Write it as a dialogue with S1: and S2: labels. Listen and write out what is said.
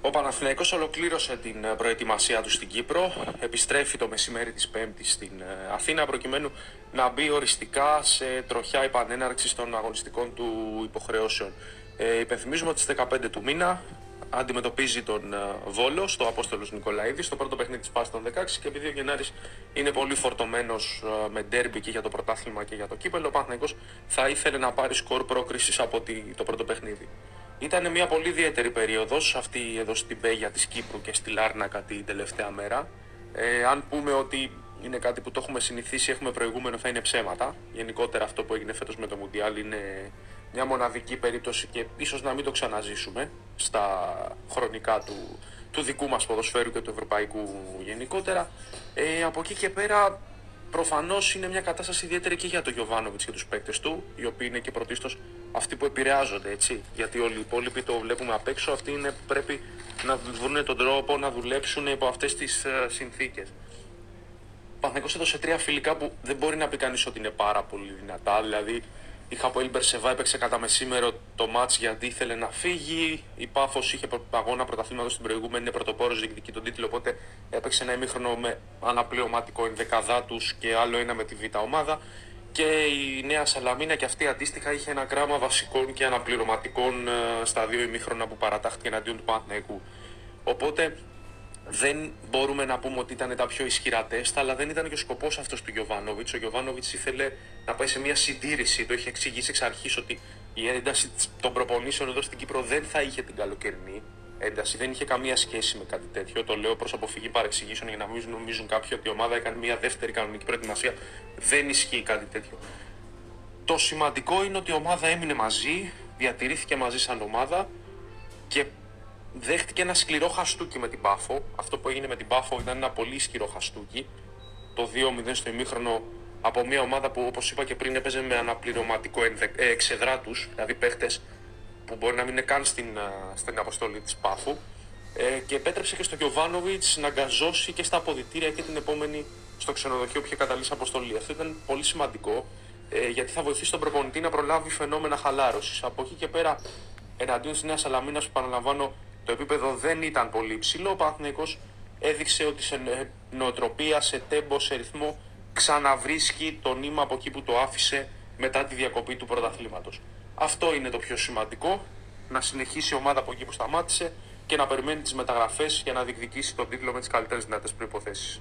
S1: Ο Παναθηναϊκός ολοκλήρωσε την ε, προετοιμασία του στην Κύπρο. Επιστρέφει το μεσημέρι της Πέμπτης στην ε, Αθήνα προκειμένου να μπει οριστικά σε τροχιά επανέναρξης των αγωνιστικών του υποχρεώσεων. Ε, υπενθυμίζουμε ότι στις 15 του μήνα αντιμετωπίζει τον ε, Βόλο στο Απόστολος Νικολαίδης, στο πρώτο παιχνίδι της Πάσης των 16 και επειδή ο Γενάρης είναι πολύ φορτωμένος με ντέρμπι και για το πρωτάθλημα και για το κύπελο, ο Παναθηναϊκός θα ήθελε να πάρει σκορ πρόκρισης από το πρώτο παιχνίδι. Ήταν μια πολύ ιδιαίτερη περίοδος αυτή εδώ στην Πέγια της Κύπρου και στη Λάρνακα την τελευταία μέρα. Ε, αν πούμε ότι είναι κάτι που το έχουμε συνηθίσει, έχουμε προηγούμενο, θα είναι ψέματα. Γενικότερα αυτό που έγινε φέτος με το Μουντιάλ είναι μια μοναδική περίπτωση και ίσως να μην το ξαναζήσουμε στα χρονικά του, του δικού μας ποδοσφαίρου και του ευρωπαϊκού γενικότερα. Ε, από εκεί και πέρα Προφανώς είναι μια κατάσταση ιδιαίτερη και για τον Γιωβάνοβιτς και τους παίκτες του, οι οποίοι είναι και πρωτίστως αυτοί που επηρεάζονται, έτσι. Γιατί όλοι οι υπόλοιποι το βλέπουμε απ' έξω, αυτοί είναι που πρέπει να βρουν τον τρόπο να δουλέψουν υπό αυτές τις uh, συνθήκες. Παναθηναϊκός έδωσε τρία φιλικά που δεν μπορεί να πει κανείς ότι είναι πάρα πολύ δυνατά. Δηλαδή, Είχα από Έλμπερ Σεβά, έπαιξε κατά μεσήμερο το μάτς γιατί ήθελε να φύγει. Η Πάφο είχε αγώνα πρωταθλήματος στην προηγούμενη, είναι πρωτοπόρος, διεκδικεί τον τίτλο. Οπότε έπαιξε ένα ημίχρονο με αναπληρωματικό ενδεκαδά τους και άλλο ένα με τη Β' ομάδα. Και η Νέα Σαλαμίνα και αυτή αντίστοιχα είχε ένα γράμμα βασικών και αναπληρωματικών ε, στα δύο ημίχρονα που παρατάχθηκε εναντίον του Παναθηναϊκού. Οπότε δεν μπορούμε να πούμε ότι ήταν τα πιο ισχυρά τεστ, αλλά δεν ήταν και ο σκοπός αυτός του Γιωβάνοβιτς. Ο Γιωβάνοβιτς ήθελε να πάει σε μια συντήρηση. Το είχε εξηγήσει εξ αρχής ότι η ένταση των προπονήσεων εδώ στην Κύπρο δεν θα είχε την καλοκαιρινή ένταση, δεν είχε καμία σχέση με κάτι τέτοιο. Το λέω προς αποφυγή παρεξηγήσεων για να μην νομίζουν κάποιοι ότι η ομάδα έκανε μια δεύτερη κανονική προετοιμασία. Δεν ισχύει κάτι τέτοιο. Το σημαντικό είναι ότι η ομάδα έμεινε μαζί, διατηρήθηκε μαζί σαν ομάδα και δέχτηκε ένα σκληρό χαστούκι με την Πάφο. Αυτό που έγινε με την Πάφο ήταν ένα πολύ ισχυρό χαστούκι. Το 2-0 στο ημίχρονο από μια ομάδα που, όπως είπα και πριν, έπαιζε με αναπληρωματικό ε, εξεδρά του, δηλαδή παίχτες που μπορεί να μην είναι καν στην, στην αποστολή της Πάφου. Ε, και επέτρεψε και στο Γιωβάνοβιτς να γκαζώσει και στα αποδητήρια και την επόμενη στο ξενοδοχείο που είχε καταλήξει αποστολή. Αυτό ήταν πολύ σημαντικό ε, γιατί θα βοηθήσει τον προπονητή να προλάβει φαινόμενα χαλάρωσης. Από εκεί και πέρα, εναντίον της Νέας Σαλαμίνας, που παραλαμβάνω, το επίπεδο δεν ήταν πολύ ψηλό. Ο Παναθηναϊκός έδειξε ότι σε νοοτροπία, σε τέμπο, σε ρυθμό ξαναβρίσκει το νήμα από εκεί που το άφησε μετά τη διακοπή του πρωταθλήματος. Αυτό είναι το πιο σημαντικό, να συνεχίσει η ομάδα από εκεί που σταμάτησε και να περιμένει τις μεταγραφές για να διεκδικήσει τον τίτλο με τις καλύτερες δυνατές προϋποθέσεις.